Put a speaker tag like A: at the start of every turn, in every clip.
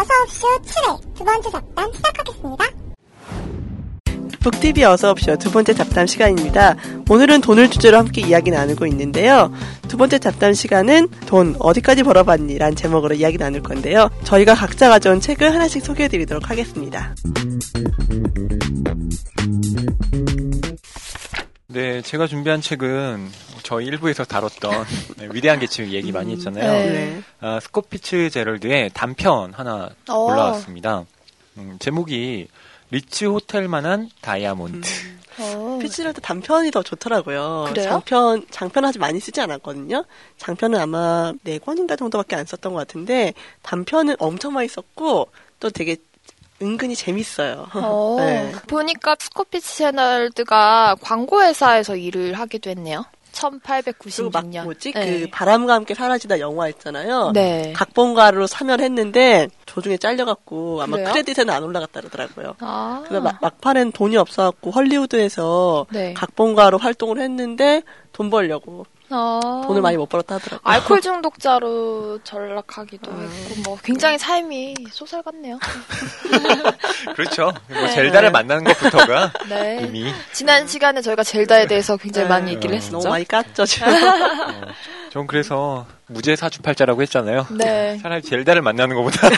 A: 어서옵쇼 7회 두 번째 잡담 시작하겠습니다.
B: 북TV 어서옵쇼 두 번째 잡담 시간입니다. 오늘은 돈을 주제로 함께 이야기 나누고 있는데요. 두 번째 잡담 시간은 돈 어디까지 벌어봤니? 란 제목으로 이야기 나눌 건데요. 저희가 각자 가져온 책을 하나씩 소개해드리도록 하겠습니다.
C: 네, 제가 준비한 책은 저희 일부에서 다뤘던 네, 위대한 계층 얘기 많이 했잖아요.
D: 네.
B: 네.
C: 아, 스코피츠 제럴드의 단편 하나
D: 어.
C: 골라왔습니다. 음, 제목이 리츠 호텔만한 다이아몬드.
D: 어.
B: 피츠제럴드도 단편이 더 좋더라고요.
D: 그래요?
B: 장편, 장편 아직 많이 쓰지 않았거든요. 장편은 아마 4권인가 정도밖에 안 썼던 것 같은데, 단편은 엄청 많이 썼고, 또 되게 은근히 재밌어요.
D: 어.
B: 네.
D: 보니까 스콧 피츠제럴드가 광고회사에서 일을 하기도 했네요.
B: 그리고 막
D: 1896년.
B: 뭐지?
D: 네.
B: 그 바람과 함께 사라지다 영화 있잖아요.
D: 네.
B: 각본가로 참여했는데 도중에 잘려갖고 아마
D: 그래요?
B: 크레딧에는 안 올라갔다 그러더라고요.
D: 아.
B: 그래서 막, 막판엔 돈이 없어갖고 헐리우드에서
D: 네.
B: 각본가로 활동을 했는데 돈 벌려고
D: 어.
B: 돈을 많이 못 벌었다 하더라고요.
D: 알코올 중독자로 전락하기도
B: 음.
D: 했고 뭐 굉장히 삶이 소설 같네요.
C: 그렇죠. 뭐 젤다를 만나는 것부터가
D: 네.
C: 이미
D: 지난 시간에 저희가 젤다에 대해서 굉장히
B: 네.
D: 많이 얘기를
C: 어,
D: 했었죠.
B: 너무 많이 깠죠, 지금.
C: 어, 전 그래서 무죄 사주팔자라고 했잖아요.
D: 네.
C: 차라리 젤다를 만나는 것보다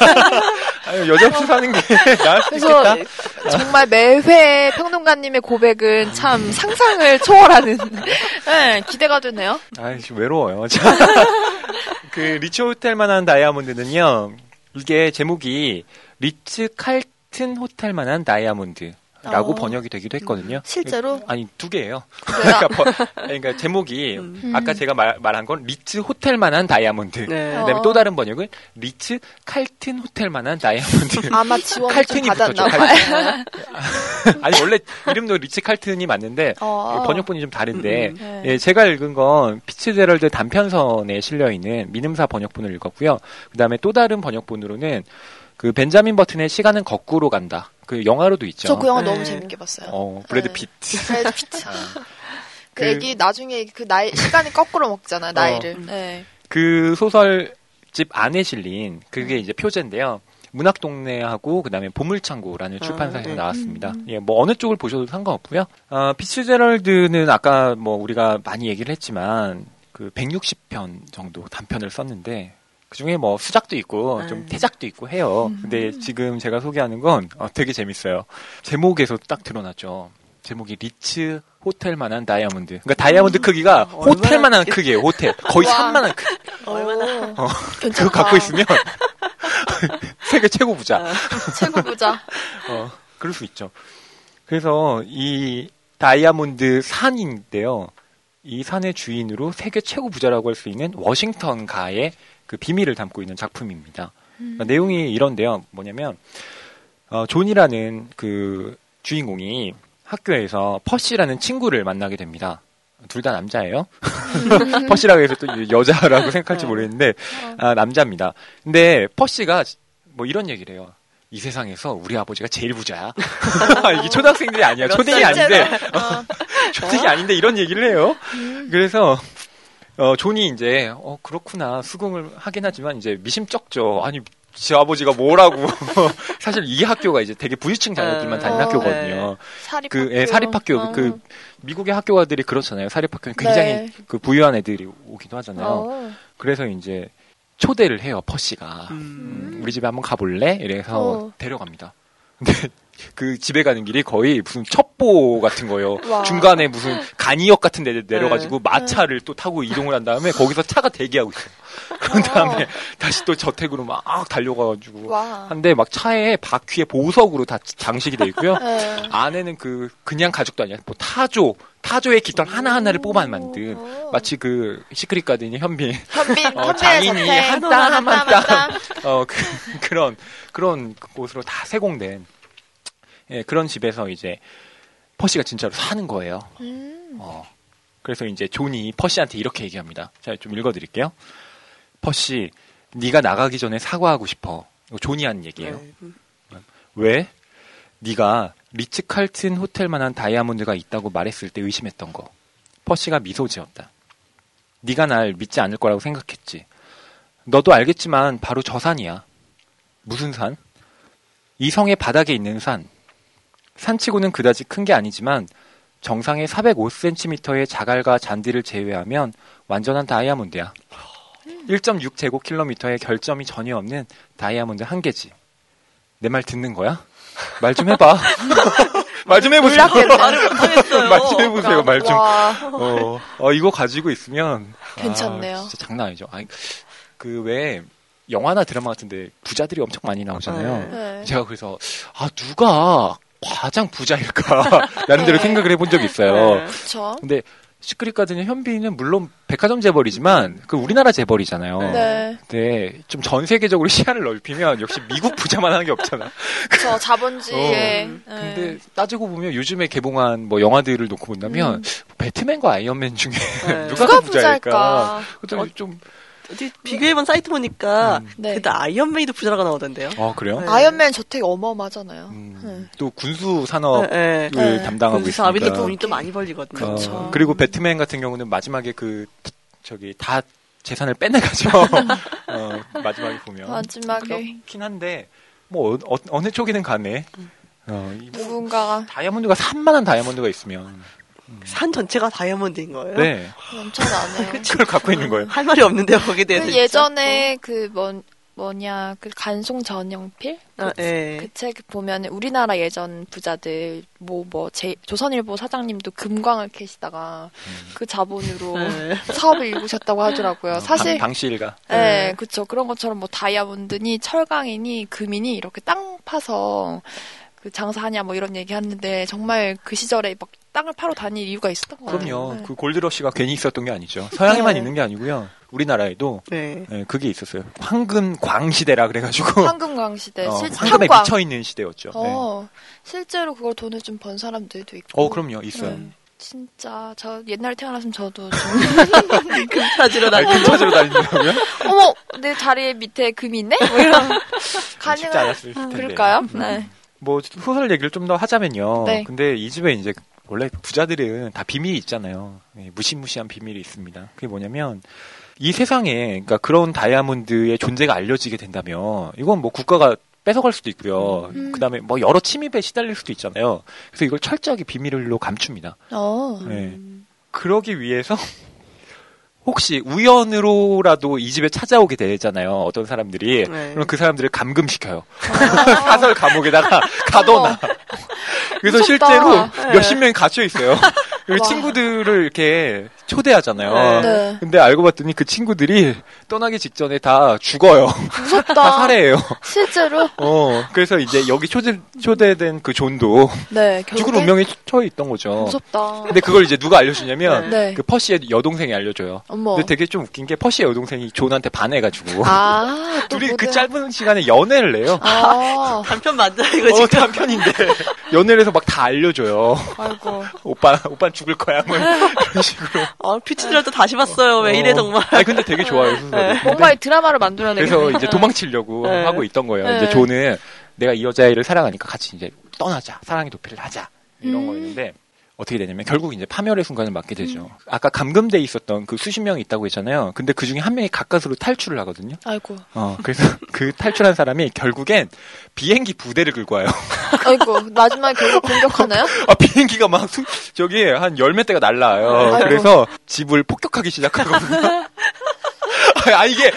C: 아유, 여자 없이 사는 게 나을 수 있겠다.
D: 정말 매회 평론가님의 고백은 참 상상을 초월하는 네, 기대가 되네요.
C: 아이씨 외로워요. 자, 그 리츠 호텔만한 다이아몬드는요. 이게 제목이 리츠 칼튼 호텔만한 다이아몬드 라고
D: 어.
C: 번역이 되기도 했거든요.
D: 실제로?
C: 아니 두 개예요. 그러니까, 버- 그러니까 제목이 아까 제가 말, 말한 건 리츠 호텔만한 다이아몬드.
B: 네.
C: 그다음에
D: 어.
C: 또 다른 번역은 리츠 칼튼 호텔만한 다이아몬드.
D: 아마 지원을 좀
C: 칼튼이
D: 받았나
C: 붙었죠,
D: 봐요.
C: 아니 원래 이름도 리츠 칼튼이 맞는데
D: 어.
C: 번역본이 좀 다른데
B: 음,
D: 네.
C: 예, 제가 읽은 건 피츠제럴드 단편선에 실려 있는 민음사 번역본을 읽었고요. 그다음에 또 다른 번역본으로는 그 벤자민 버튼의 시간은 거꾸로 간다. 그 영화로도 있죠.
D: 저 그 영화
B: 네.
D: 너무 재밌게 봤어요.
C: 어, 브래드
D: 네.
C: 피트.
D: 브래드 피트.
C: 아.
D: 그
C: 그-
D: 애기 나중에 그 나이 시간이 거꾸로 먹잖아요 나이를.
B: 음.
D: 네.
C: 그 소설집 안에 실린 그게 이제 표제인데요. 문학동네하고 그다음에 보물창고라는
B: 아,
C: 출판사에서
B: 네.
C: 나왔습니다. 예, 뭐 어느 쪽을 보셔도 상관없고요. 어, 피츠제럴드는 아까 뭐 우리가 많이 얘기를 했지만 그 160편 정도 단편을 썼는데 그 중에 뭐 수작도 있고 좀
B: 음.
C: 태작도 있고 해요. 근데 지금 제가 소개하는 건 어, 되게 재밌어요. 제목에서 딱 드러났죠. 제목이 리츠 호텔만한 다이아몬드. 그러니까 다이아몬드 크기가
B: 얼마나
C: 호텔만한
B: 크게-
C: 크기예요. 호텔 거의
D: 와.
C: 산만한 크기.
B: 얼마나.
D: 오,
C: 어. 그거 갖고 있으면 세계 최고 부자.
B: 아,
D: 최고 부자.
C: 어, 그럴 수 있죠. 그래서 이 다이아몬드 산인데요. 이 산의 주인으로 세계 최고 부자라고 할 수 있는 워싱턴 가의 그 비밀을 담고 있는 작품입니다. 그러니까 내용이 이런데요. 뭐냐면 어, 존이라는 그 주인공이 학교에서 퍼시라는 친구를 만나게 됩니다. 둘 다 남자예요. 퍼시라고 해서 또 여자라고 생각할지 모르겠는데 아, 남자입니다. 근데 퍼시가 뭐 이런 얘기를 해요. 이 세상에서 우리 아버지가 제일 부자야. 이게 초등학생들이 아니야.
B: 몇
C: 초딩이
B: 살째로?
C: 아닌데 초딩이 아닌데 이런 얘기를 해요. 그래서 어, 존이 이제 어 그렇구나 수긍을 하긴 하지만 이제 미심쩍죠. 아니 쟤 아버지가 뭐라고 사실 이 학교가 이제 되게 부유층 자녀들만 다니는
D: 어,
C: 학교거든요.
D: 사립학교.
C: 그 예, 사립학교
D: 어.
C: 그 미국의 학교가들이 그렇잖아요. 사립학교는 굉장히
D: 네.
C: 그 부유한 애들이 오기도 하잖아요.
D: 어.
C: 그래서 이제 초대를 해요 퍼시가.
B: 음.
C: 음, 우리 집에 한번 가볼래? 이래서
D: 어.
C: 데려갑니다. 근데 그 집에 가는 길이 거의 무슨 첩보 같은 거예요.
D: 와.
C: 중간에 무슨 간이역 같은 데 내려가지고
B: 네.
C: 마차를 또 타고 이동을 한 다음에 거기서 차가 대기하고 있어요. 그런 다음에 다시 또 저택으로 막 달려가가지고
D: 와.
C: 한데 막 차에 바퀴에 보석으로 다 장식이 돼 있고요.
D: 네.
C: 안에는 그 그냥 가죽도 아니야. 뭐 타조, 타조의 깃털 하나 하나를 뽑아 만든
D: 오.
C: 마치 그 시크릿 가든이 현빈
D: 현빈,
C: 어, 장인이. 한 땀 한. 땀. 어 그, 그런 그런 곳으로 다 세공된 예, 그런 집에서 이제 퍼시가 진짜로 사는 거예요.
D: 음.
C: 어. 그래서 이제 존이 퍼시한테 이렇게 얘기합니다. 자, 좀 읽어드릴게요. 퍼시, 네가 나가기 전에 사과하고 싶어. 이거 존이 하는 얘기예요.
B: 네. 음.
C: 왜? 네가 리츠 칼튼 호텔만한 다이아몬드가 있다고 말했을 때 의심했던 거. 퍼시가 미소 지었다. 네가 날 믿지 않을 거라고 생각했지. 너도 알겠지만 바로 저 산이야. 무슨 산? 이 성의 바닥에 있는 산. 산치고는 그다지 큰 게 아니지만 정상의 405cm의 자갈과 잔디를 제외하면 완전한 다이아몬드야. 1.6 제곱킬로미터의 결점이 전혀 없는 다이아몬드 한 개지. 내 말 듣는 거야? 말 좀 해봐. 말 좀 해보세요.
D: 놀랍겠네.
B: 말을 못하겠어요.
C: 말좀 해보세요. 말 좀.
D: 와,
C: 어, 어, 이거 가지고 있으면
D: 괜찮네요.
C: 아, 진짜 장난 아니죠. 아니, 그왜 영화나 드라마 같은데 부자들이 엄청 많이 나오잖아요.
D: 네.
C: 제가 그래서 아 누가 과장 부자일까 라는 대로
D: 네.
C: 생각을 해본 적이 있어요.
B: 네.
D: 그쵸.
C: 근데 시크릿 가든의 현빈은 물론 백화점 재벌이지만 그 우리나라 재벌이잖아요.
D: 네.
C: 근데 좀 전 세계적으로 시야를 넓히면 역시 미국 부자만 하는 게 없잖아.
D: 그쵸. 자본주의에.
C: 어.
D: 네.
C: 근데 따지고 보면 요즘에 개봉한 뭐 영화들을 놓고 본다면
D: 음.
C: 배트맨과 아이언맨 중에
B: 네.
C: 누가
D: 누가
C: 더 부자일까?
D: 부자일까?
C: 그것도 좀
B: 어디 비교해본 사이트 보니까
C: 음.
D: 네.
B: 그때 아이언맨이도 부자라고 나오던데요.
C: 아 그래요?
B: 네.
D: 아이언맨 저택 어마어마하잖아요.
C: 음,
D: 네.
C: 또 군수 산업을
B: 네,
D: 네.
C: 담당하고
B: 그
C: 있으니까.
B: 사업인데 돈이 또 많이 벌리거든요.
C: 어,
D: 그쵸.
C: 그리고 배트맨 같은 경우는 마지막에 그 저기 다 재산을 빼내가죠. 어, 마지막에 보면
D: 마지막에
C: 그렇긴 한데 뭐 어, 느 쪽이든 간에 어, 이 뭐,
D: 누군가가
C: 다이아몬드가 산만한 다이아몬드가 있으면
B: 산 전체가 다이아몬드인 거예요?
C: 네
D: 넘쳐나네요.
C: 그걸 갖고 있는 거예요.
B: 할 말이 없는데요, 거기에 대해서.
D: 그 예전에 그 뭐, 뭐냐 그 간송 전영필 그,
B: 아, 예.
D: 그책 보면 우리나라 예전 부자들 뭐뭐 조선일보 사장님도 금광을 캐시다가 그 자본으로
B: 네.
D: 사업을 일구셨다고 하더라고요. 사실
C: 방, 방시 일가.
D: 예,
B: 네.
D: 그쵸. 그런 것처럼 뭐 다이아몬드니 철강이니 금이니 이렇게 땅 파서 그 장사하냐 뭐 이런 얘기 하는데 정말 그 시절에 막 땅을 파러 다닐 이유가 있었던 거예요.
C: 그럼요.
D: 네.
C: 그 골드러시가 괜히 있었던 게 아니죠. 서양에만
D: 네.
C: 있는 게 아니고요. 우리나라에도
B: 네.
C: 예, 그게 있었어요. 황금 광 시대라 그래가지고
D: 황금 광 시대,
C: 어,
D: 실
C: 황금에
D: 탐광.
C: 미쳐 있는 시대였죠. 네.
D: 어, 실제로 그걸 돈을 좀 번 사람들도 있고.
C: 어, 그럼요, 있어요.
D: 네. 진짜 저 옛날에 태어났으면 저도 좀
B: 금 찾으러
C: 아니,
B: 다니고.
C: 금 찾으러 다닌다고요?
D: 어머 내 자리 밑에 금이 있네? 뭐 이런 가능한
C: 않았을 텐데.
D: 그럴까요? 네.
C: 뭐 소설 얘기를 좀 더 하자면요.
D: 네.
C: 근데 이 집에 이제 원래 부자들은 다 비밀이 있잖아요. 예, 무시무시한 비밀이 있습니다. 그게 뭐냐면 이 세상에 그러니까 그런 다이아몬드의 존재가 알려지게 된다면 이건 뭐 국가가 뺏어갈 수도 있고요.
D: 음.
C: 그다음에 뭐 여러 침입에 시달릴 수도 있잖아요. 그래서 이걸 철저하게 비밀로 감춥니다.
D: 어.
C: 예. 그러기 위해서 혹시 우연으로라도 이 집에 찾아오게 되잖아요. 어떤 사람들이.
B: 네.
C: 그럼 그 사람들을 감금시켜요.
D: 아.
C: 사설 감옥에다가 가둬놔. 그래서
D: 무섭다.
C: 실제로
B: 네.
C: 몇십 명이 gat혀 있어요. 친구들을 이렇게 초대하잖아요.
D: 네.
C: 근데 알고 봤더니 그 친구들이 떠나기 직전에 다 죽어요. 다
D: 무섭다.
C: 살해해요.
D: 실제로
C: 어, 그래서 이제 여기 초대, 초대된 그 존도
D: 네
C: 죽을
D: 결국에
C: 운명에 처해 있던 거죠.
D: 무섭다.
C: 근데 그걸 이제 누가 알려주냐면
D: 네.
C: 그 퍼시의 여동생이 알려줘요.
D: 어머.
C: 근데 되게 좀 웃긴 게 퍼시의 여동생이 존한테 반해가지고
D: 아, 또
C: 둘이 그 짧은 시간에 연애를 해요.
D: 아,
B: 단편 맞아, 이거
C: 어,
B: 지금.
C: 단편인데 연애를 해서 막 다 알려줘요.
D: 아이고.
C: 오빠, 오빠 죽을 거야. 뭐 이런 식으로.
B: 어, 피츠제럴드 다시 봤어요. 왜 이래,
C: 어.
B: 정말.
C: 아니 근데 되게 좋아요. 순서가.
D: 뭔가 드라마를 만들어내겠네.
C: 그래서 이제 도망치려고
B: 네.
C: 하고 있던 거예요.
D: 네.
C: 이제 존은 내가 이 여자애를 사랑하니까 같이 이제 떠나자. 사랑의 도피를 하자. 이런
D: 음.
C: 거였는데 어떻게 되냐면 결국 이제 파멸의 순간을 맞게 되죠.
D: 음.
C: 아까 감금돼 있었던 그 수십 명이 있다고 했잖아요. 근데 그 중에 한 명이 가까스로 탈출을 하거든요.
D: 아이고.
C: 어, 그래서 그 탈출한 사람이 결국엔 비행기 부대를 긁고 와요.
D: 아이고. 마지막에 결국 공격하나요?
C: 아, 비행기가 막 수- 저기 한 열몇 대가 날라와요.
D: 아이고.
C: 그래서 집을 폭격하기 시작하거든요. 아, 이게,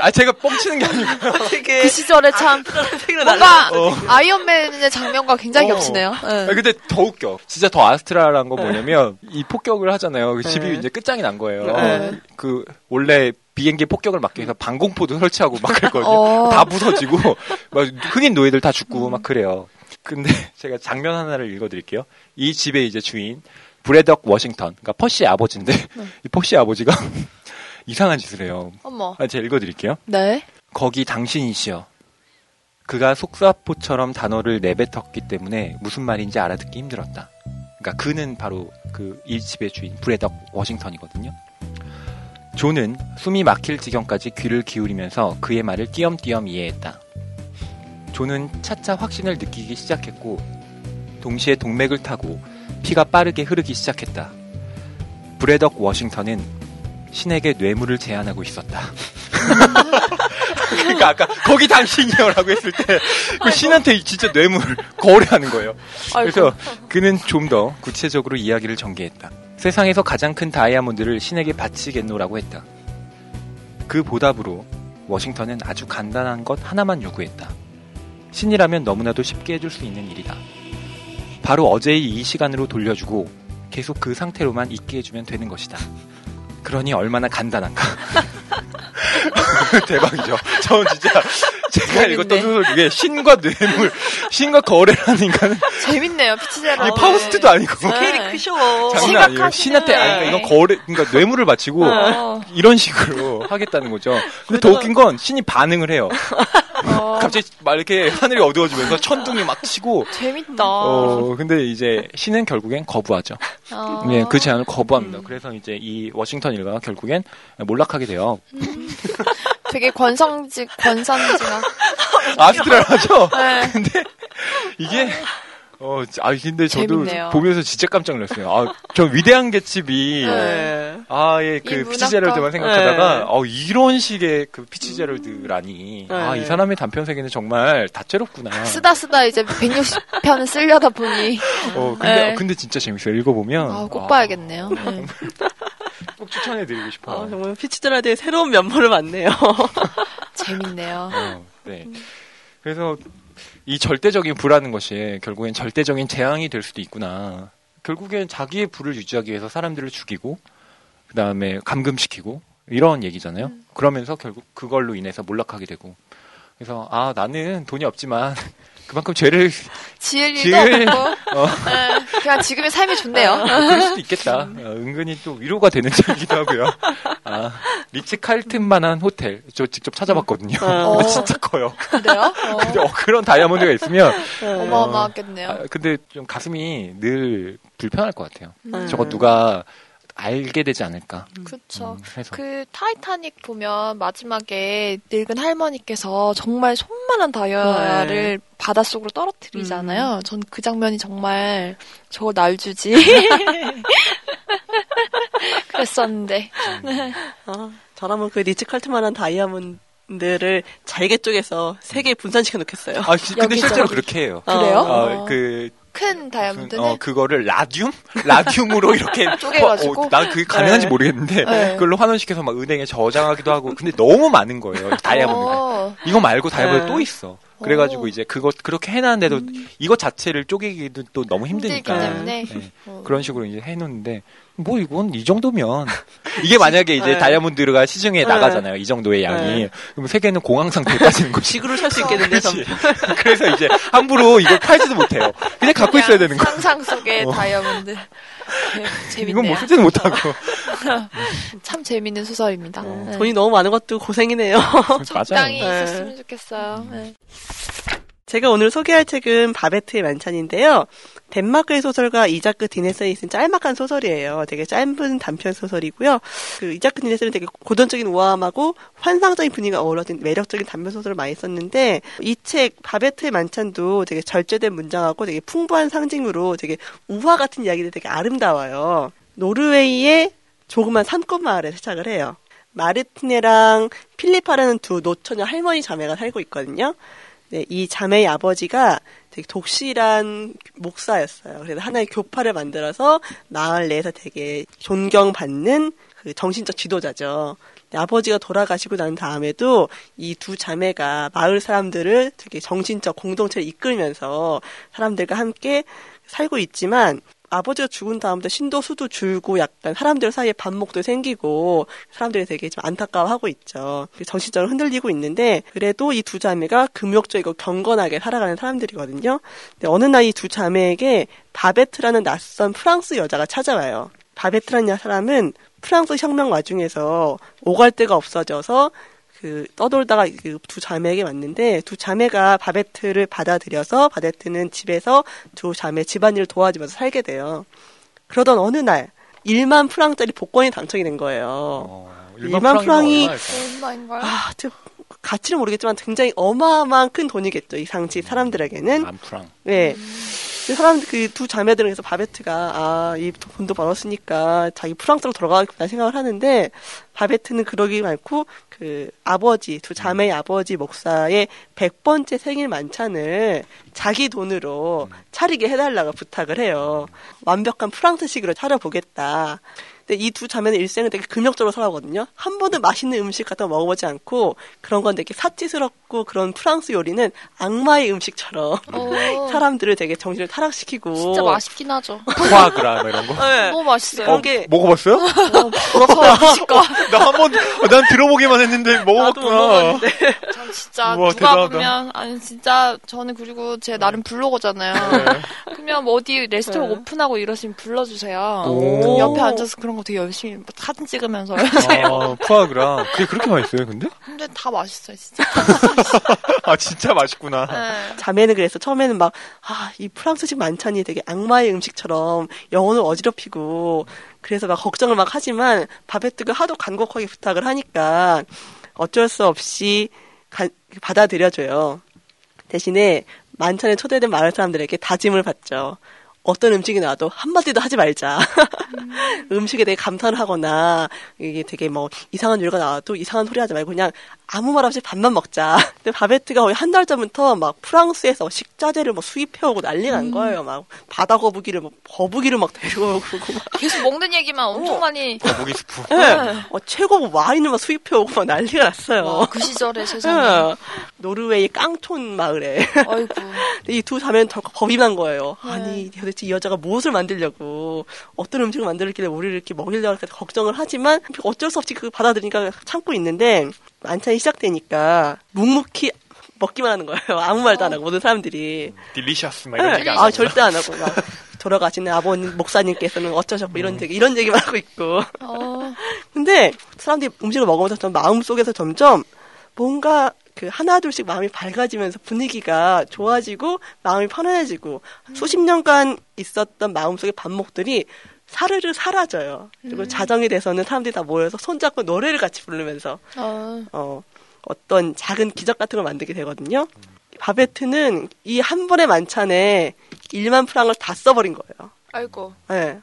C: 아, 제가 뻥치는 게 아니고.
B: 되게.
D: 그 시절에 참
B: 생각이
D: 뭔가
C: 어.
D: 아이언맨의 장면과 굉장히
C: 어.
D: 겹치네요. 네.
C: 아, 근데 더 웃겨. 진짜 더 아스트랄한 거 뭐냐면, 이 폭격을 하잖아요. 그 집이
B: 네.
C: 이제 끝장이 난 거예요.
B: 네.
C: 그, 원래 비행기 폭격을 막기 위해서 방공포도 설치하고 막 그랬거든요.
D: 어.
C: 다 부서지고, 막 흑인 노예들 다 죽고 막 그래요. 근데 제가 장면 하나를 읽어드릴게요. 이 집의 이제 주인, 브래덕 워싱턴, 그러니까 퍼시의 아버지인데, 이 퍼시의 아버지가 이상한 짓을 해요.
D: 어머.
C: 아, 제가 읽어드릴게요.
D: 네.
C: 거기 당신이시여. 그가 속사포처럼 단어를 내뱉었기 때문에 무슨 말인지 알아듣기 힘들었다. 그러니까 그는 바로 그이 집의 주인 브래덕 워싱턴이거든요. 존은 숨이 막힐 지경까지 귀를 기울이면서 그의 말을 띄엄띄엄 이해했다. 존은 차차 확신을 느끼기 시작했고 동시에 동맥을 타고 피가 빠르게 흐르기 시작했다. 브래덕 워싱턴은 신에게 뇌물을 제안하고 있었다. 그러니까 아까 거기 당신이요라고 했을 때 그 신한테 진짜 뇌물 거래하는 거예요. 그래서 그는 좀 더 구체적으로 이야기를 전개했다. 세상에서 가장 큰 다이아몬드를 신에게 바치겠노라고 했다. 그 보답으로 워싱턴은 아주 간단한 것 하나만 요구했다. 신이라면 너무나도 쉽게 해줄 수 있는 일이다. 바로 어제의 이 시간으로 돌려주고 계속 그 상태로만 있게 해주면 되는 것이다. 그러니 얼마나 간단한가. 대박이죠. 저는 진짜 제가
B: 재밌네.
C: 읽었던 소설 중에 신과 뇌물, 신과 거래라는 인간은
D: 재밌네요, 피치제로.
C: 이게 파우스트도 아니고
B: 스케일이
D: 네.
B: 크셔.
C: 장난 아니에요. 신한테 아니 그러니까 이건 거래, 그러니까 뇌물을 바치고
D: 어,
C: 이런 식으로 하겠다는 거죠. 근데 더 웃긴 건 신이 반응을 해요.
D: 어,
C: 갑자기 막 이렇게 하늘이 어두워지면서 천둥이 막 치고
D: 재밌다.
C: 어, 근데 이제 신은 결국엔 거부하죠.
D: 어.
C: 예, 그 제안을 거부합니다.
B: 음.
C: 그래서 이제 이 워싱턴 일가가 결국엔 몰락하게 돼요.
D: 되게 권성직, 권선징악.
C: 아스트랄하죠?
D: 네.
C: 근데 이게 어, 아 근데 저도
D: 재밌네요.
C: 보면서 진짜 깜짝 놀랐어요. 아, 저 위대한 개츠비
B: 네.
C: 아예 이그 피치제럴드만 생각하다가
B: 네.
C: 어 이런 식의 그 피치제럴드라니
B: 네.
C: 아 이 사람의 단편 세계는 정말 다채롭구나.
D: 쓰다 쓰다 이제 160편을 쓰려다 보니.
C: 어 근데
D: 네.
C: 어, 근데 진짜 재밌어요. 읽어보면
D: 아, 꼭
C: 아,
D: 봐야겠네요. 네.
C: 꼭 추천해드리고
B: 아,
C: 싶어요.
B: 정말 피치드라드의 새로운 면모를 봤네요.
D: 재밌네요.
C: 어, 네. 그래서 이 절대적인 부라는 것이 결국엔 절대적인 재앙이 될 수도 있구나. 결국엔 자기의 부를 유지하기 위해서 사람들을 죽이고 그 다음에 감금시키고 이런 얘기잖아요. 그러면서 결국 그걸로 인해서 몰락하게 되고 그래서 아 나는 돈이 없지만 그만큼 죄를
D: 지을 일도
C: 지을-
D: 없고.
C: 어,
D: 네, 그냥 지금의 삶이 좋네요.
C: 그럴 수도 있겠다. 어, 은근히 또 위로가 되는 점이기도 하고요. 아, 리츠 칼튼만한 호텔 저 직접 찾아봤거든요.
B: 어.
C: 진짜 커요.
D: 그래요?
C: 근데 어, 그런 다이아몬드가 있으면
D: 어, 어마어마하겠네요.
C: 아, 근데 좀 가슴이 늘 불편할 것 같아요.
B: 음.
C: 저거 누가 알게 되지 않을까.
D: 그쵸.
C: 음, 해서.
D: 그 타이타닉 보면 마지막에 늙은 할머니께서 정말 손만한 다이아를 바닷속으로 떨어뜨리잖아요. 전그 장면이 정말 저걸 날 주지. 그랬었는데.
B: 아, 저라면 그 리치 칼트만한 다이아몬드 를 잘게 쪼개서 세 개 분산시켜 놓겠어요.
C: 아, 시- 근데. 실제로 그렇게 해요.
D: 그래요?
C: 어, 그,
D: 큰 다이아몬드는
C: 어, 그거를 라듐? 라듐으로 이렇게.
D: 쪼개가지고?
C: 어, 난 그게 가능한지
B: 네.
C: 모르겠는데,
D: 네.
C: 그걸로 환원시켜서 막 은행에 저장하기도 하고, 근데 너무 많은 거예요. 다이아몬드가.
D: 어,
C: 이거 말고 다이아몬드
B: 네.
C: 또 있어. 그래가지고
D: 오.
C: 이제 그거 그렇게 해놨는데도 이것 자체를 쪼개기도 또 너무 힘드니까.
D: 때문에.
C: 네.
D: 어.
C: 그런 식으로 이제 해놓는데 뭐 이건 이 정도면 이게 만약에 이제
B: 네.
C: 다이아몬드가 시중에
B: 네.
C: 나가잖아요 이 정도의 양이
B: 네.
C: 그럼 세계는 공황 상태에 빠지는 거지
B: 지구를 살 수 있겠는데,
C: 그래서 이제 함부로 이걸 팔지도 못해요 그냥 갖고 있어야 되는 거야
D: 상상 속의
C: 어.
D: 다이아몬드. 네, 재밌네요.
C: 이건 뭐 쓰지도 못하고
D: 참 재밌는 소설입니다.
C: 어,
D: 네.
B: 돈이 너무 많은 것도 고생이네요.
D: 적당히
B: 네.
D: 있었으면 좋겠어요. 네.
B: 제가 오늘 소개할 책은 바베트의 만찬인데요. 덴마크의 소설가 이자크 디네슨이 쓴 짤막한 소설이에요. 되게 짧은 단편 소설이고요. 그 이자크 디네슨은 되게 고전적인 우아함하고 환상적인 분위기가 어우러진 매력적인 단편 소설을 많이 썼는데 이 책 바베트의 만찬도 되게 절제된 문장하고 되게 풍부한 상징으로 되게 우화 같은 이야기들이 되게 아름다워요. 노르웨이의 조그만 산골 마을에 시작을 해요. 마르티네랑 필리파라는 두 노처녀 할머니 자매가 살고 있거든요. 네, 이 자매의 아버지가 되게 독실한 목사였어요. 그래서 하나의 교파를 만들어서 마을 내에서 되게 존경받는 그 정신적 지도자죠. 아버지가 돌아가시고 난 다음에도 이 두 자매가 마을 사람들을 되게 정신적 공동체를 이끌면서 사람들과 함께 살고 있지만 아버지가 죽은 다음부터 신도수도 줄고 약간 사람들 사이에 반목도 생기고 사람들이 되게 좀 안타까워하고 있죠. 정신적으로 흔들리고 있는데 그래도 이 두 자매가 금욕적이고 경건하게 살아가는 사람들이거든요. 근데 어느 날 이 두 자매에게 바베트라는 낯선 프랑스 여자가 찾아와요. 바베트라는 사람은 프랑스 혁명 와중에서 오갈 데가 없어져서 그 떠돌다가 그 두 자매에게 왔는데 두 자매가 바베트를 받아들여서 바베트는 집에서 두 자매 집안일을 도와주면서 살게 돼요. 그러던 어느 날 1만 프랑짜리 복권이 당첨이 된 거예요.
C: 어,
B: 일반 프랑이-
C: 얼마일까요?
D: 얼마인가요?
B: 아, 저 가치는 모르겠지만 굉장히 어마어마한 큰 돈이겠죠. 이 상지 사람들에게는.
C: 만 프랑
B: 네. 근데 사람들 그두 자매들은 그래서 바베트가 아 이 돈도 벌었으니까 자기 프랑스로 돌아가겠구나 생각을 하는데 바베트는 그러기 말고 그 아버지 두 자매의 아버지 목사의 100번째 생일 만찬을 자기 돈으로 차리게 해달라고 부탁을 해요. 완벽한 프랑스식으로 차려보겠다. 근데 이 두 자매는 일생을 되게 금욕적으로 살아거든요. 한 번도 맛있는 음식 같은 거 먹어보지 않고 그런 건 되게 사치스럽고 그런 프랑스 요리는 악마의 음식처럼
D: 어,
B: 사람들을 되게 정신을 타락시키고
D: 진짜 맛있긴 하죠.
C: 포아그라 뭐 이런 거.
B: 네.
D: 너무 맛있어요.
B: 그런 게
C: 먹어봤어요?
D: 부럽다, 드실까?
C: 나한 번, 난 들어보기만 했는데 먹어봤구나.
D: 전 진짜
C: 우와,
D: 누가
C: 대단하다.
D: 보면 아니 진짜 저는 그리고 제 나름 블로거잖아요. 그러면 뭐 어디 레스토랑
B: 네.
D: 오픈하고 이러시면 불러주세요. 옆에 앉아서 그런 거 되게 열심히 막 사진 찍으면서
C: 아, 푸아그라. 그게 그렇게 맛있어요, 근데?
D: 근데 다 맛있어요 진짜.
C: 아, 진짜 맛있구나.
D: 네.
B: 자매는 그래서 처음에는 막, 아, 이 프랑스식 만찬이 되게 악마의 음식처럼 영혼을 어지럽히고, 그래서 막 걱정을 막 하지만, 바베트가 하도 간곡하게 부탁을 하니까, 어쩔 수 없이 가- 받아들여줘요. 대신에 만찬에 초대된 마을 사람들에게 다짐을 받죠. 어떤 음식이 나와도 한마디도 하지 말자. 음 식에 대해 감탄을 하거나, 이게 되게 뭐, 이상한 요리가 나와도 이상한 소리 하지 말고 그냥 아무 말 없이 밥만 먹자. 근데 바베트가 거의 한 달 전부터 막 프랑스에서 식자재를 뭐 수입해오고 난리 난 거예요. 막 바다 거북이를 막 거북이를 막 데려오고 그러고 막.
D: 계속 먹는 얘기만 엄청 많이.
C: 거북이 스프.
B: 예. 어, 최고 뭐 와인을 막 수입해오고 막 난리가 났어요.
D: 와, 그 시절에 세상에.
B: 예. 노르웨이 깡촌 마을에.
D: 아이고.
B: 이 두 자매는 더 겁이 난 거예요.
D: 네.
B: 아니, 도대체 이 여자가 무엇을 만들려고, 어떤 음식을 만들길래 우리를 이렇게 먹이려고 걱정을 하지만, 어쩔 수 없이 그 받아들이니까 참고 있는데, 만찬이 시작되니까, 묵묵히 먹기만 하는 거예요. 아무 말도 안 하고, 모든 사람들이.
C: delicious, 막 이런
B: 네.
C: 얘기 안
B: 아,
C: 하고.
B: 절대 안 하고, 막, 돌아가시는 아버님, 목사님께서는 어쩌셨고, 이런 얘기, 이런 얘기만 하고 있고.
D: 어,
B: 근데 사람들이 음식을 먹으면서 좀 마음 속에서 점점 뭔가 그 하나 둘씩 마음이 밝아지면서 분위기가 좋아지고 마음이 편안해지고 수십 년간 있었던 마음속의 반목들이 사르르 사라져요. 그리고 자정이 돼서는 사람들이 다 모여서 손잡고 노래를 같이 부르면서
D: 어,
B: 어, 어떤 작은 기적 같은 걸 만들게 되거든요. 바베트는 이 한 번의 만찬에 1만 프랑을 다 써버린 거예요.
D: 아이고.
B: 예.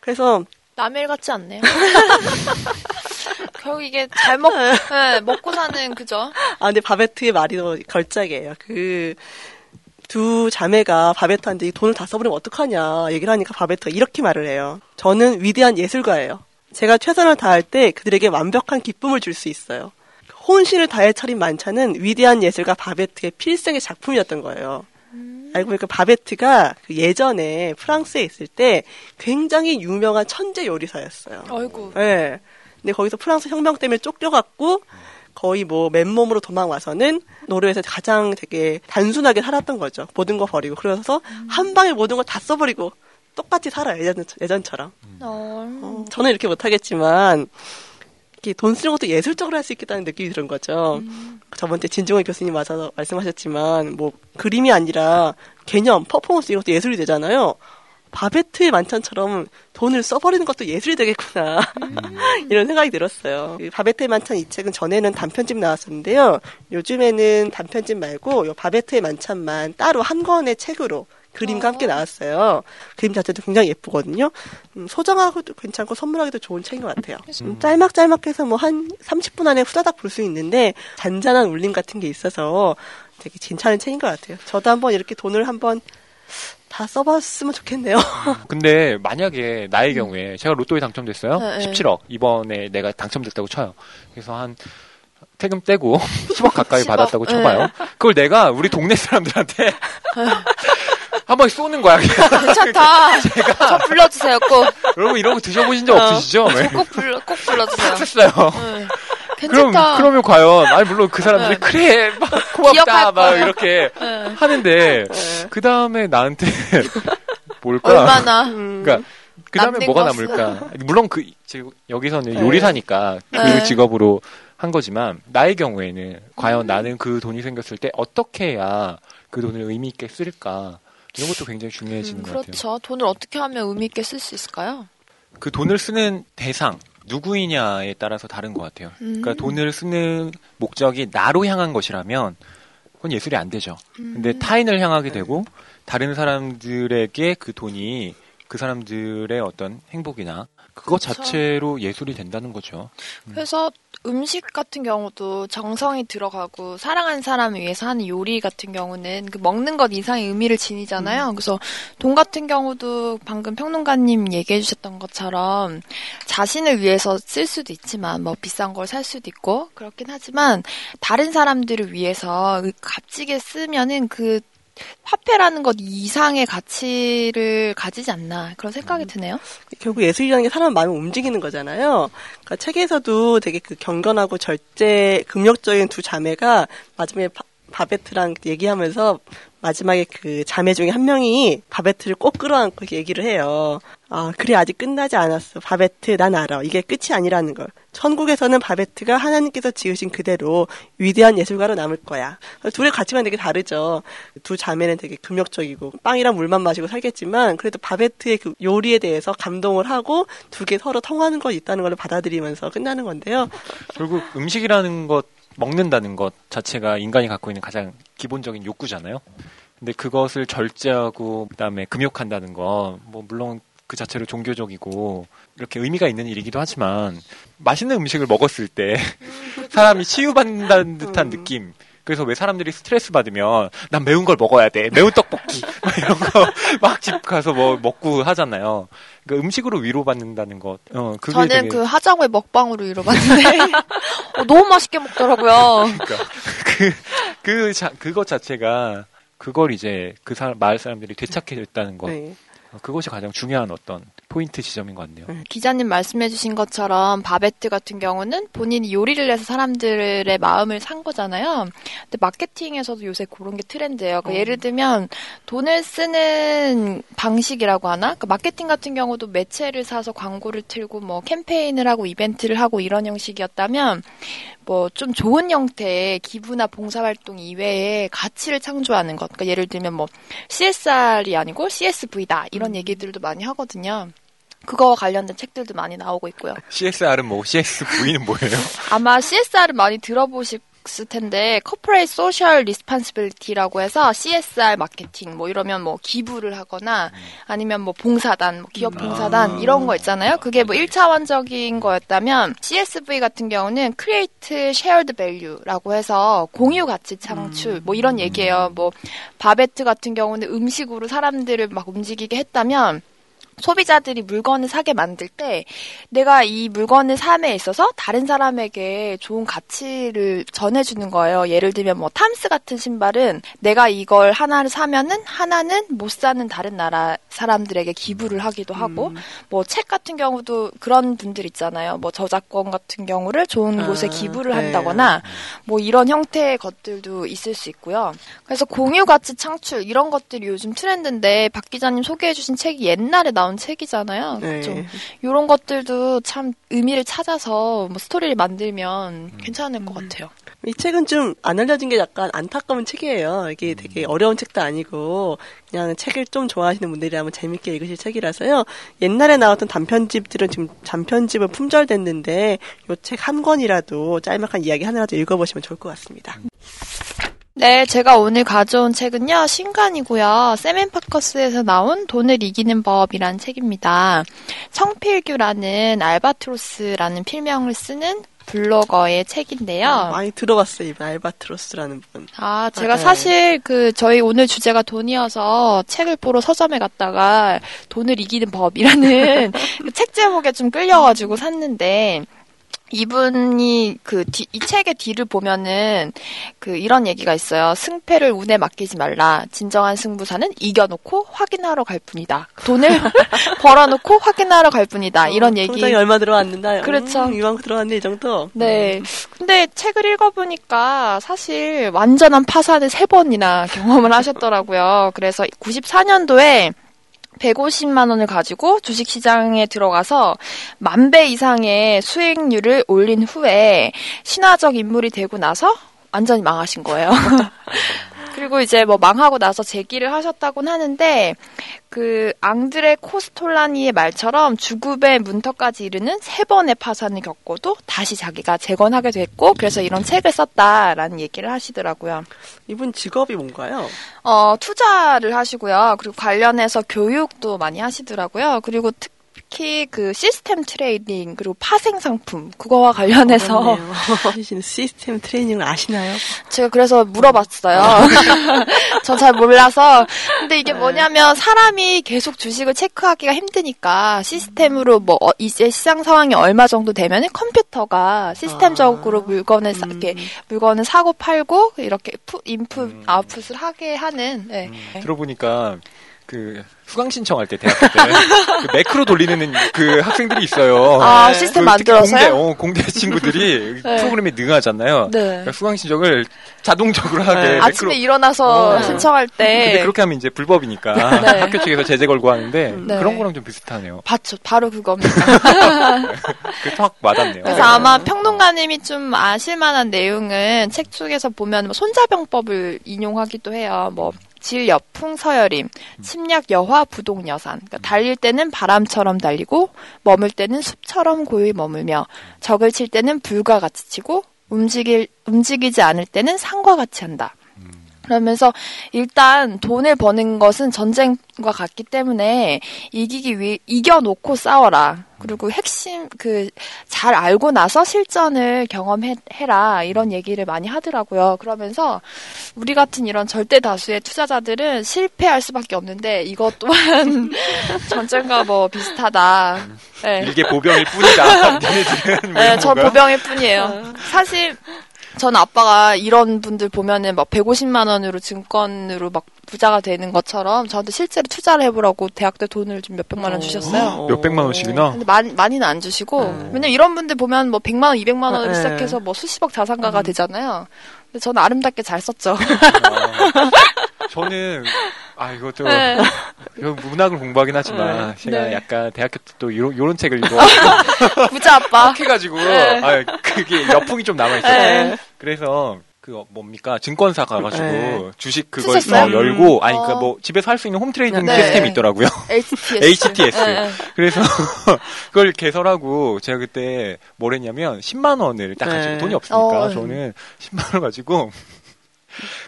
B: 그래서
D: 남의 일 같지 않네요. 결국 이게 잘 먹, 네, 먹고 사는 그죠?
B: 아, 근데 바베트의 말이 더 걸작이에요. 그, 두 자매가 바베트한테 이 돈을 다 써버리면 어떡하냐 얘기를 하니까 바베트가 이렇게 말을 해요. 저는 위대한 예술가예요. 제가 최선을 다할 때 그들에게 완벽한 기쁨을 줄 수 있어요. 혼신을 다해 차린 만찬은 위대한 예술가 바베트의 필생의 작품이었던 거예요. 알고 보니까 바베트가 그 예전에 프랑스에 있을 때 굉장히 유명한 천재 요리사였어요.
D: 아이고.
B: 예. 근데 거기서 프랑스 혁명 때문에 쫓겨갖고 거의 뭐 맨몸으로 도망와서는 노르웨이에서 가장 되게 단순하게 살았던 거죠. 모든 거 버리고. 그래서 한 방에 모든 걸 다 써버리고 똑같이 살아요. 예전, 예전처럼.
D: 어,
B: 어, 저는 이렇게 못하겠지만 이렇게 돈 쓰는 것도 예술적으로 할 수 있겠다는 느낌이 드는 거죠. 저번 때 진중원 교수님 와서 말씀하셨지만 뭐 그림이 아니라 개념, 퍼포먼스 이런 것도 예술이 되잖아요. 바베트의 만찬처럼 돈을 써버리는 것도 예술이 되겠구나. 이런 생각이 들었어요. 이 바베트의 만찬 이 책은 전에는 단편집 나왔었는데요. 요즘에는 단편집 말고 요 바베트의 만찬만 따로 한 권의 책으로 그림과 함께 나왔어요. 그림 자체도 굉장히 예쁘거든요. 음, 소장하고도 괜찮고 선물하기도 좋은 책인 것 같아요. 음, 짤막짤막해서 뭐 한 30분 안에 후다닥 볼 수 있는데 잔잔한 울림 같은 게 있어서 되게 괜찮은 책인 것 같아요. 저도 한번 이렇게 돈을 한번 다 써봤으면 좋겠네요.
C: 근데 만약에 나의 경우에 제가 로또에 당첨됐어요.
D: 네, 네.
C: 17억. 이번에 내가 당첨됐다고 쳐요. 그래서 한 세금 떼고 10억 가까이
D: 10억,
C: 받았다고
D: 네.
C: 쳐봐요. 그걸 내가 우리 동네 사람들한테 한 번씩 쏘는 거야. 그냥.
D: 괜찮다. 저 불러주세요, 꼭.
C: 여러분 이런 거 드셔보신 적 없으시죠? 네.
D: 꼭 불러, 꼭 불러주세요.
C: 했어요.
D: 네.
C: 그럼
D: 괜찮다.
C: 그러면 과연 아니 물론 그 사람들이
D: 네.
C: 그래 막 고맙다 막. 이렇게
D: 네.
C: 하는데
B: 네.
C: 그 다음에 나한테 뭘까?
D: 얼마나.
B: 음,
C: 그러니까 그 다음에 뭐가
D: 것은.
C: 남을까? 물론 그 지금 여기서는
B: 네.
C: 요리사니까 그
D: 네.
C: 직업으로 한 거지만 나의 경우에는 과연
D: 음.
C: 나는 그 돈이 생겼을 때 어떻게 해야 그 돈을 의미 있게 쓸까? 이런 것도 굉장히 중요해지는 것 같아요.
D: 그렇죠. 돈을 어떻게 하면 의미 있게 쓸 수 있을까요?
C: 그 돈을 쓰는 대상 누구이냐에 따라서 다른 것 같아요.
D: 음.
C: 그러니까 돈을 쓰는 목적이 나로 향한 것이라면 그건 예술이 안 되죠.
D: 음.
C: 근데 타인을 향하게 되고 다른 사람들에게 그 돈이 그 사람들의 어떤 행복이나 그것
D: 그쵸.
C: 자체로 예술이 된다는 거죠.
D: 그래서 음식 같은 경우도 정성이 들어가고 사랑하는 사람을 위해서 하는 요리 같은 경우는 그 먹는 것 이상의 의미를 지니잖아요. 그래서 돈 같은 경우도 방금 평론가님 얘기해 주셨던 것처럼 자신을 위해서 쓸 수도 있지만 뭐 비싼 걸 살 수도 있고 그렇긴 하지만 다른 사람들을 위해서 값지게 쓰면은 그 화폐라는 것 이상의 가치를 가지지 않나 그런 생각이 드네요.
B: 결국 예술이라는 게 사람 마음을 움직이는 거잖아요. 그러니까 책에서도 되게 그 경건하고 절제 금욕적인 두 자매가 마지막에 바, 바베트랑 얘기하면서 마지막에 그 자매 중에 한 명이 바베트를 꼭 끌어안고 얘기를 해요. 아, 그래 아직 끝나지 않았어. 바베트 난 알아. 이게 끝이 아니라는 걸. 천국에서는 바베트가 하나님께서 지으신 그대로 위대한 예술가로 남을 거야. 둘의 가치관 되게 다르죠. 두 자매는 되게 금욕적이고 빵이랑 물만 마시고 살겠지만 그래도 바베트의 그 요리에 대해서 감동을 하고 두 개 서로 통하는 것 있다는 걸 받아들이면서 끝나는 건데요.
C: 결국 음식이라는 것, 먹는다는 것 자체가 인간이 갖고 있는 가장 기본적인 욕구잖아요. 근데 그것을 절제하고 그다음에 금욕한다는 거, 뭐 물론 그 자체로 종교적이고 이렇게 의미가 있는 일이기도 하지만 맛있는 음식을 먹었을 때 사람이 치유받는다는 듯한 느낌. 그래서 왜 사람들이 스트레스 받으면 난 매운 걸 먹어야 돼. 매운 떡볶이 막 이런 거 막 집 가서 뭐 먹고 하잖아요. 그러니까 음식으로 위로받는다는 것. 어,
D: 저는
C: 되게
D: 그 하장회 먹방으로 이뤄봤는데 어, 너무 맛있게 먹더라고요.
C: 그러니까 그, 그, 자, 그것 자체가 그걸 이제 그 사람, 마을 사람들이 되찾게 됐다는 것.
B: 네.
C: 어, 그것이 가장 중요한 어떤 포인트 지점인 것 같네요.
D: 기자님 말씀해주신 것처럼 바베트 같은 경우는 본인이 요리를 해서 사람들의 마음을 산 거잖아요. 근데 마케팅에서도 요새 그런 게 트렌드예요. 그러니까 예를 들면 돈을 쓰는 방식이라고 하나? 그 마케팅 같은 경우도 매체를 사서 광고를 틀고 뭐 캠페인을 하고 이벤트를 하고 이런 형식이었다면 뭐 좀 좋은 형태의 기부나 봉사활동 이외에 가치를 창조하는 것. 그러니까 예를 들면 뭐 CSR이 아니고 CSV다 이런 얘기들도 많이 하거든요. 그거와 관련된 책들도 많이 나오고 있고요.
C: CSR은 뭐, CSV는 뭐예요?
D: 아마 CSR을 많이 들어보 셨을 텐데 Corporate Social Responsibility라고 해서 CSR 마케팅 뭐 이러면 뭐 기부를 하거나 아니면 뭐 봉사단, 뭐 기업 봉사단 이런 거 있잖아요. 그게 뭐 1차원적인 거였다면 CSV 같은 경우는 Create Shared Value라고 해서 공유 가치 창출 뭐 이런 얘기예요. 뭐 바베트 같은 경우는 음식으로 사람들을 막 움직이게 했다면 소비자들이 물건을 사게 만들 때 내가 이 물건을 삶에 있어서 다른 사람에게 좋은 가치를 전해주는 거예요. 예를 들면 뭐 탐스 같은 신발은 내가 이걸 하나를 사면은 하나는 못 사는 다른 나라 사람들에게 기부를 하기도 하고 뭐책 같은 경우도 그런 분들 있잖아요. 뭐 저작권 같은 경우를 좋은
B: 아,
D: 곳에 기부를
B: 네.
D: 한다거나 뭐 이런 형태의 것들도 있을 수 있고요. 그래서 공유 가치 창출 이런 것들이 요즘 트렌드인데 박 기자님 소개해주신 책이 옛날에 나온 책이잖아요.
B: 네.
D: 좀 이런 것들도 참 의미를 찾아서 뭐 스토리를 만들면 괜찮을 것 같아요.
B: 이 책은 좀 안 알려진 게 약간 안타까운 책이에요. 이게 되게 어려운 책도 아니고 그냥 책을 좀 좋아하시는 분들이라면 재밌게 읽으실 책이라서요. 옛날에 나왔던 단편집들은 지금 단편집은 품절됐는데 이 책 한 권이라도 짤막한 이야기 하나라도 읽어보시면 좋을 것 같습니다.
D: 네, 제가 오늘 가져온 책은요, 신간이고요. 세멘 파커스에서 나온 돈을 이기는 법이란 책입니다. 청필규라는 알바트로스라는 필명을 쓰는 블로거의 책인데요.
B: 많이 들어봤어요, 이번 알바트로스라는 분.
D: 아, 제가
B: 네.
D: 사실 그 저희 오늘 주제가 돈이어서 책을 보러 서점에 갔다가 돈을 이기는 법이라는 그 책 제목에 좀 끌려가지고 샀는데 이분이 그 이 책의 뒤를 보면은 그 이런 얘기가 있어요. 승패를 운에 맡기지 말라. 진정한 승부사는 이겨놓고 확인하러 갈 뿐이다. 돈을 벌어놓고 확인하러 갈 뿐이다. 이런 얘기.
B: 통장에 얼마 들어왔는다.
D: 그렇죠.
B: 음, 이만큼 들어왔네, 이 정도.
D: 네. 근데 책을 읽어보니까 사실 완전한 파산을 세 번이나 경험을 하셨더라고요. 그래서 94년도에 150만 원을 가지고 주식 시장에 들어가서 만 배 이상의 수익률을 올린 후에 신화적 인물이 되고 나서 완전히 망하신 거예요. 그리고 이제 뭐 망하고 나서 재기를 하셨다곤 하는데 그 앙드레 코스톨라니의 말처럼 죽음의 문턱까지 이르는 세 번의 파산을 겪고도 다시 자기가 재건하게 됐고 그래서 이런 책을 썼다라는 얘기를 하시더라고요.
B: 이분 직업이 뭔가요?
D: 어, 투자를 하시고요. 그리고 관련해서 교육도 많이 하시더라고요. 그리고 특히 그 system trading 그리고 파생 상품 그거와 관련해서
B: 하시는 system trading을 아시나요?
D: 제가 그래서 물어봤어요. 전 잘 몰라서. 근데 이게 뭐냐면 사람이 계속 주식을 체크하기가 힘드니까 시스템으로 뭐 어, 이제 시장 상황이 얼마 정도 되면 컴퓨터가 시스템적으로
B: 아.
D: 물건을 사,
B: 음.
D: 이렇게 물건을 사고 팔고 이렇게 푸, 인풋
C: 음.
D: 아웃풋을 하게 하는 네.
C: 들어보니까 그 수강 신청할 때 대학교 때 그 매크로 돌리는 그 학생들이 있어요.
D: 아
B: 네.
D: 시스템
C: 그
D: 만들어서요?
C: 공대, 어, 공대 친구들이
D: 네.
C: 프로그램에 능하잖아요.
D: 네.
C: 그러니까 수강 신청을 자동적으로 하게
B: 네.
C: 매크로.
D: 아침에 일어나서
C: 어.
D: 신청할 때
C: 근데 그렇게 하면 이제 불법이니까
D: 네.
C: 학교 측에서 제재 걸고 하는데
D: 네.
C: 그런 거랑 좀 비슷하네요.
D: 바로, 바로 그겁니다.
C: 그확 와닿네요.
D: 그래서 아마 평론가님이 좀 아실만한 내용은 책 쪽에서 보면 뭐 손자병법을 인용하기도 해요. 뭐 질여풍 서여림, 침략 여화 부동 여산. 그러니까 달릴 때는 바람처럼 달리고 머물 때는 숲처럼 고요히 머물며 적을 칠 때는 불과 같이 치고 움직일 움직이지 않을 때는 산과 같이 한다. 그러면서 일단 돈을 버는 것은 전쟁과 같기 때문에 이기기 위해 이겨놓고 싸워라. 그리고 핵심 그 잘 알고 나서 실전을 경험해라 이런 얘기를 많이 하더라고요. 그러면서 우리 같은 이런 절대 다수의 투자자들은 실패할 수밖에 없는데 이것 또한 전쟁과 뭐 비슷하다. 네.
C: 이게 보병일 뿐이다. 네,
D: 저? 보병일 뿐이에요. 사실 전 아빠가 이런 분들 보면은 막 150만 원으로 증권으로 막 부자가 되는 것처럼 저한테 실제로 투자를 해보라고 대학 때 돈을 좀 몇백만 원 주셨어요.
C: 몇백만 원씩이나?
D: 근데 많이, 많이는 안 주시고,
B: 음.
D: 왜냐면 이런 분들 보면 뭐 100만 원, 200만 원으로
B: 네.
D: 시작해서 뭐 수십억 자산가가 되잖아요. 근데 저는 아름답게 잘 썼죠.
C: 아, 저는 아 이것도
D: 네.
C: 이거 문학을 공부하긴 하지만
B: 네.
C: 제가
D: 네.
C: 약간 대학교 때 또 요런, 요런 책을 읽어
D: 부자 아빠.
C: 해가지고
D: 네.
C: 아 그게 여풍이 좀 남아 있어요.
D: 네.
C: 그래서 그 어, 뭡니까 증권사 가가지고
B: 네.
C: 주식 그걸?
D: 어,
C: 열고 아니
D: 어.
C: 그러니까 뭐 집에서 할 수 있는 home trading
B: 네.
C: system이 있더라고요.
D: HTS.
C: HTS.
D: 네, 네.
C: 그래서 그걸 개설하고 제가 그때 뭘 했냐면 10만 원을 딱 가지고
B: 네.
C: 돈이 없으니까
D: 어.
C: 저는 10만 원 가지고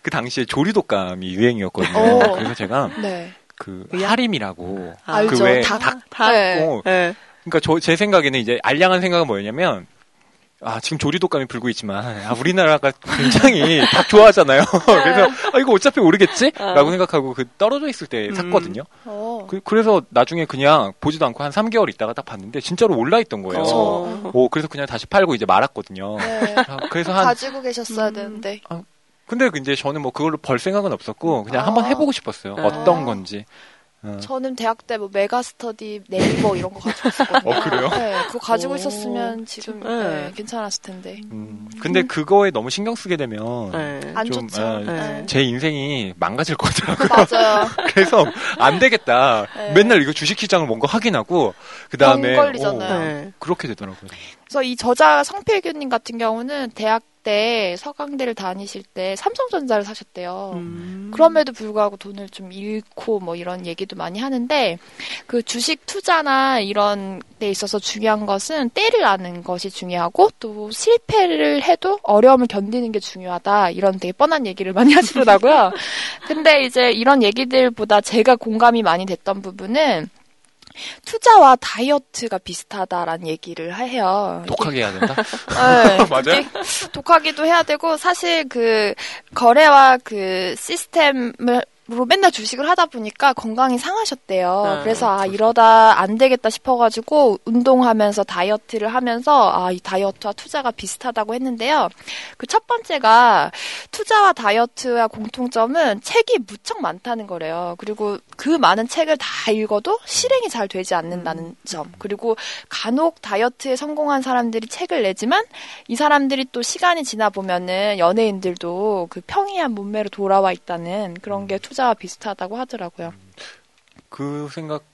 C: 그 당시에 조리독감이 유행이었거든요.
D: 어.
C: 그래서 제가
D: 네.
C: 그
B: 야-
C: 하림이라고
B: 아,
D: 알죠.
C: 그왜
D: 닭.
C: 닭,
B: 닭.
D: 네.
C: 어,
B: 네.
C: 그러니까 저, 제 생각에는 이제 알량한 생각은 뭐였냐면 아, 지금 조리독감이 불고 있지만, 아, 우리나라가 굉장히 닭 좋아하잖아요. 그래서, 아, 이거 어차피 오르겠지? 라고 생각하고 그 떨어져 있을 때
B: 음.
C: 샀거든요.
D: 어.
C: 그, 그래서 나중에 그냥 보지도 않고 한 3개월 있다가 딱 봤는데 진짜로 올라 있던 거예요.
D: 그쵸.
C: 오, 그래서 그냥 다시 팔고 이제 말았거든요.
D: 네.
C: 아, 그래서 한,
D: 가지고 계셨어야 되는데.
C: 근데 이제 저는 뭐 그걸로 벌 생각은 없었고, 그냥
D: 아.
C: 한번 해보고 싶었어요.
B: 아.
C: 어떤 건지. 어.
D: 저는 대학 때 뭐 메가스터디 네이버 이런 거 가지고 있었거든요.
C: 어, 그래요?
D: 네, 그거 가지고
B: 오,
D: 있었으면 지금
B: 네.
D: 네, 괜찮았을 텐데.
C: 음, 근데 그거에 너무 신경 쓰게 되면,
B: 네.
D: 안
C: 좀,
D: 좋죠.
C: 아,
D: 네.
C: 제 인생이 망가질 거더라고요.
D: 맞아요.
C: 그래서 안 되겠다.
D: 네.
C: 맨날 이거 주식시장을 뭔가 확인하고 그 다음에.
B: 네.
C: 그렇게 되더라고요.
D: 그래서 이 저자 성필규님 같은 경우는 대학 때 서강대를 다니실 때 삼성전자를 사셨대요.
B: 음.
D: 그럼에도 불구하고 돈을 좀 잃고 뭐 이런 얘기도 많이 하는데 그 주식 투자나 이런 데 있어서 중요한 것은 때를 아는 것이 중요하고 또 실패를 해도 어려움을 견디는 게 중요하다 이런 되게 뻔한 얘기를 많이 하시더라고요. 근데 이제 이런 얘기들보다 제가 공감이 많이 됐던 부분은 투자와 다이어트가 비슷하다라는 얘기를 해요.
C: 독하게 해야 된다?
D: 네,
C: 맞아요?
D: 독하기도 해야 되고 사실 그 거래와 그 시스템을 로 맨날 주식을 하다 보니까 건강이 상하셨대요.
B: 아,
D: 그래서 아 이러다 안 되겠다 싶어가지고 운동하면서 다이어트를 하면서 아 이 다이어트와 투자가 비슷하다고 했는데요. 그 첫 번째가 투자와 다이어트와 공통점은 책이 무척 많다는 거래요. 그리고 그 많은 책을 다 읽어도 실행이 잘 되지 않는다는 점. 그리고 간혹 다이어트에 성공한 사람들이 책을 내지만 이 사람들이 또 시간이 지나 보면은 연예인들도 그 평이한 몸매로 돌아와 있다는 그런 게 투자 와 비슷하다고 하더라고요.
C: 그 생각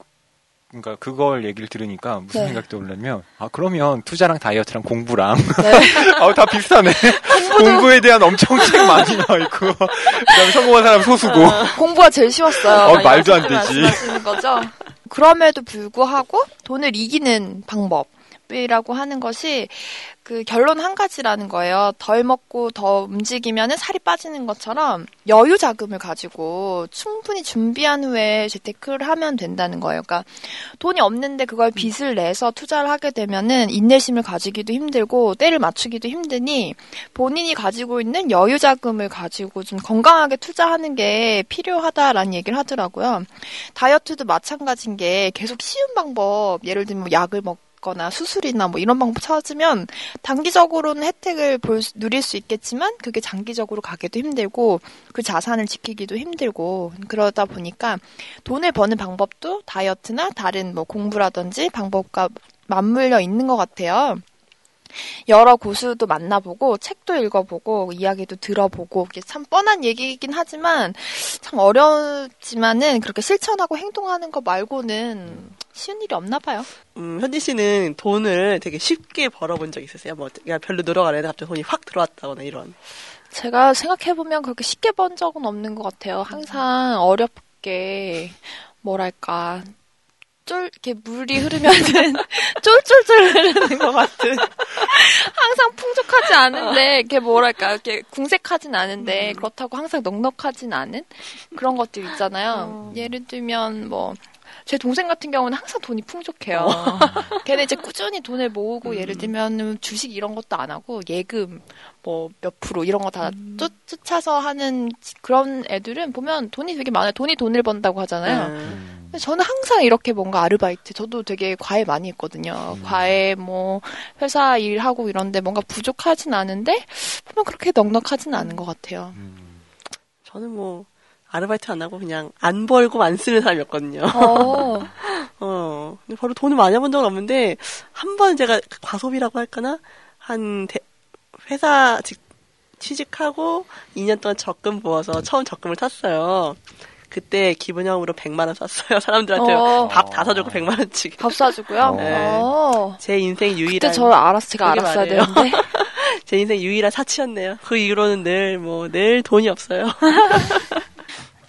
C: 그러니까 그걸 얘기를 들으니까 무슨
D: 네.
C: 생각이 떠올랐냐면 아 그러면 투자랑 다이어트랑 공부랑
D: 네.
C: 아, 다 비슷하네. 공부에 대한 엄청 책 많이 나와 있고 그다음에 성공한 사람 소수고
D: 공부가 제일 쉬웠어요.
C: 어, 말도 안 되지.
D: 거죠. 그럼에도 불구하고 돈을 이기는 방법 이라고 하는 것이 그 결론 한 가지라는 거예요. 덜 먹고 더 움직이면 살이 빠지는 것처럼 여유 자금을 가지고 충분히 준비한 후에 재테크를 하면 된다는 거예요. 그러니까 돈이 없는데 그걸 빚을 내서 투자를 하게 되면은 인내심을 가지기도 힘들고 때를 맞추기도 힘드니 본인이 가지고 있는 여유 자금을 가지고 좀 건강하게 투자하는 게 필요하다라는 얘기를 하더라고요. 다이어트도 마찬가지인 게 계속 쉬운 방법, 예를 들면 뭐 약을 먹 거나 수술이나 뭐 이런 방법 찾으면 단기적으로는 혜택을 볼 수- 누릴 수 있겠지만 그게 장기적으로 가기도 힘들고 그 자산을 지키기도 힘들고 그러다 보니까 돈을 버는 방법도 다이어트나 다른 뭐 공부라든지 방법과 맞물려 있는 것 같아요. 여러 고수도 만나보고 책도 읽어보고 이야기도 들어보고 이게 참 뻔한 얘기이긴 하지만 참 어렵지만은 그렇게 실천하고 행동하는 거 말고는 쉬운 일이 없나 봐요.
B: 음, 현지 씨는 돈을 되게 쉽게 벌어본 적 있으세요? 뭐, 그냥 별로 노력 안 했는데 갑자기 돈이 확 들어왔다거나 이런.
D: 제가 생각해보면 그렇게 쉽게 번 적은 없는 것 같아요. 항상 어렵게 뭐랄까 쫄 이렇게 물이 흐르면은 쫄쫄쫄 흐르는 것 같은 항상 풍족하지 않은데 이렇게 뭐랄까 이렇게 궁색하진 않은데 그렇다고 항상 넉넉하진 않은 그런 것들 있잖아요. 예를 들면 뭐 제 동생 같은 경우는 항상 돈이 풍족해요. 걔는 이제 꾸준히 돈을 모으고 예를 들면 주식 이런 것도 안 하고 예금 뭐 몇 프로 이런 거다 쫓아서 하는 그런 애들은 보면 돈이 되게 많아요. 돈이 돈을 번다고 하잖아요.
B: 음.
D: 저는 항상 이렇게 뭔가 아르바이트, 저도 되게 과외 많이 했거든요. 과외, 뭐, 회사 일하고 이런데 뭔가 부족하진 않은데, 보면 그렇게 넉넉하진 않은 것 같아요.
B: 저는 뭐, 아르바이트 안 하고 그냥 안 벌고 안 쓰는 사람이었거든요.
D: 어,
B: 어, 근데 바로 돈을 많이 번 적은 없는데, 한 번 제가 과소비라고 할까나? 한, 대- 회사 직, 취직하고 2년 동안 적금 모아서 처음 적금을 탔어요. 그때 기본형으로 100만 원 썼어요. 사람들한테
D: 어.
B: 밥 다 사주고 100만 원씩.
D: 밥 사주고요.
B: 네.
D: 어.
B: 제 인생
D: 그때
B: 유일한,
D: 저 알았어, 제가 알았어야
B: 많아요.
D: 되는데.
B: 제 인생 유일한 사치였네요. 그 이후로는 늘, 뭐, 늘 돈이 없어요.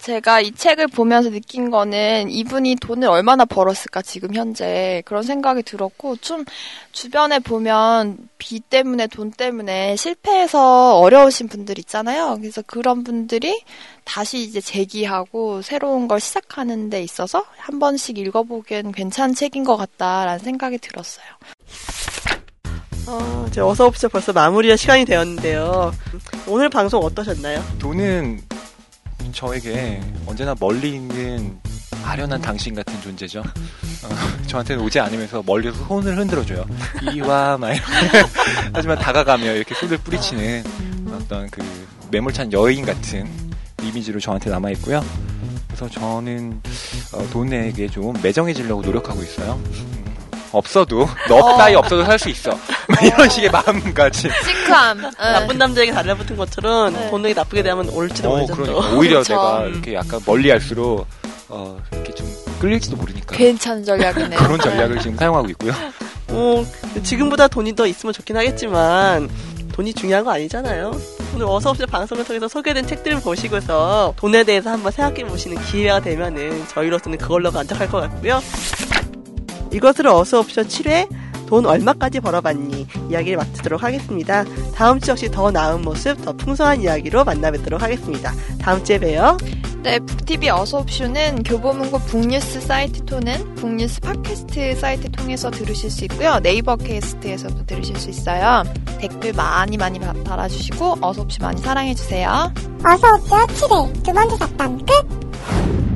D: 제가 이 책을 보면서 느낀 거는 이분이 돈을 얼마나 벌었을까 지금 현재 그런 생각이 들었고 좀 주변에 보면 빚 때문에 돈 때문에 실패해서 어려우신 분들 있잖아요. 그래서 그런 분들이 다시 이제 재기하고 새로운 걸 시작하는 데 있어서 한 번씩 읽어보기엔 괜찮은 책인 것 같다라는 생각이 들었어요.
B: 어, 이제 어서 옵시다 벌써 마무리할 시간이 되었는데요. 오늘 방송 어떠셨나요?
C: 돈은 저에게 언제나 멀리 있는 아련한 당신 같은 존재죠. 어, 저한테는 오지 않으면서 멀리서 손을 흔들어줘요. 이와 막. 하지만 다가가며 이렇게 손을 뿌리치는 어떤 그 매몰찬 여인 같은 이미지로 저한테 남아 있고요. 그래서 저는 어, 돈에게 좀 매정해지려고 노력하고 있어요. 음, 없어도 너 따위 없어도 살 수 있어. 막 이런 식의 마음가짐.
D: 시크함.
B: 나쁜 남자에게 달라붙은 것처럼
D: 네.
B: 돈에게 나쁘게 대하면 올지도
C: 어,
B: 모르죠.
C: 그러니까 오히려. 내가 이렇게 약간 멀리 할수록 어, 이렇게 좀 끌릴지도 모르니까
D: 괜찮은 전략이네요.
C: 그런 전략을 지금 사용하고 있고요.
B: 어, 지금보다 돈이 더 있으면 좋긴 하겠지만 돈이 중요한 거 아니잖아요. 오늘 어서 없이 방송을 통해서 소개된 책들을 보시고서 돈에 대해서 한번 생각해 보시는 기회가 되면은 저희로서는 그걸로 만족할 것 같고요. 이것으로 어서 옵션 7회 돈 얼마까지 벌어봤니 이야기를 마치도록 하겠습니다. 다음 주 역시 더 나은 모습, 더 풍성한 이야기로 만나뵙도록 하겠습니다. 다음 주에 봬요.
D: 네, 북TV 어서옵쇼는 교보문고 북뉴스 사이트 토는 북뉴스 팟캐스트 사이트 통해서 들으실 수 있고요. 네이버 캐스트에서도 들으실 수 있어요. 댓글 많이 많이 바- 달아주시고 어서옵쇼 많이 사랑해주세요.
A: 어서옵쇼 7회 두 번째 잡담 끝!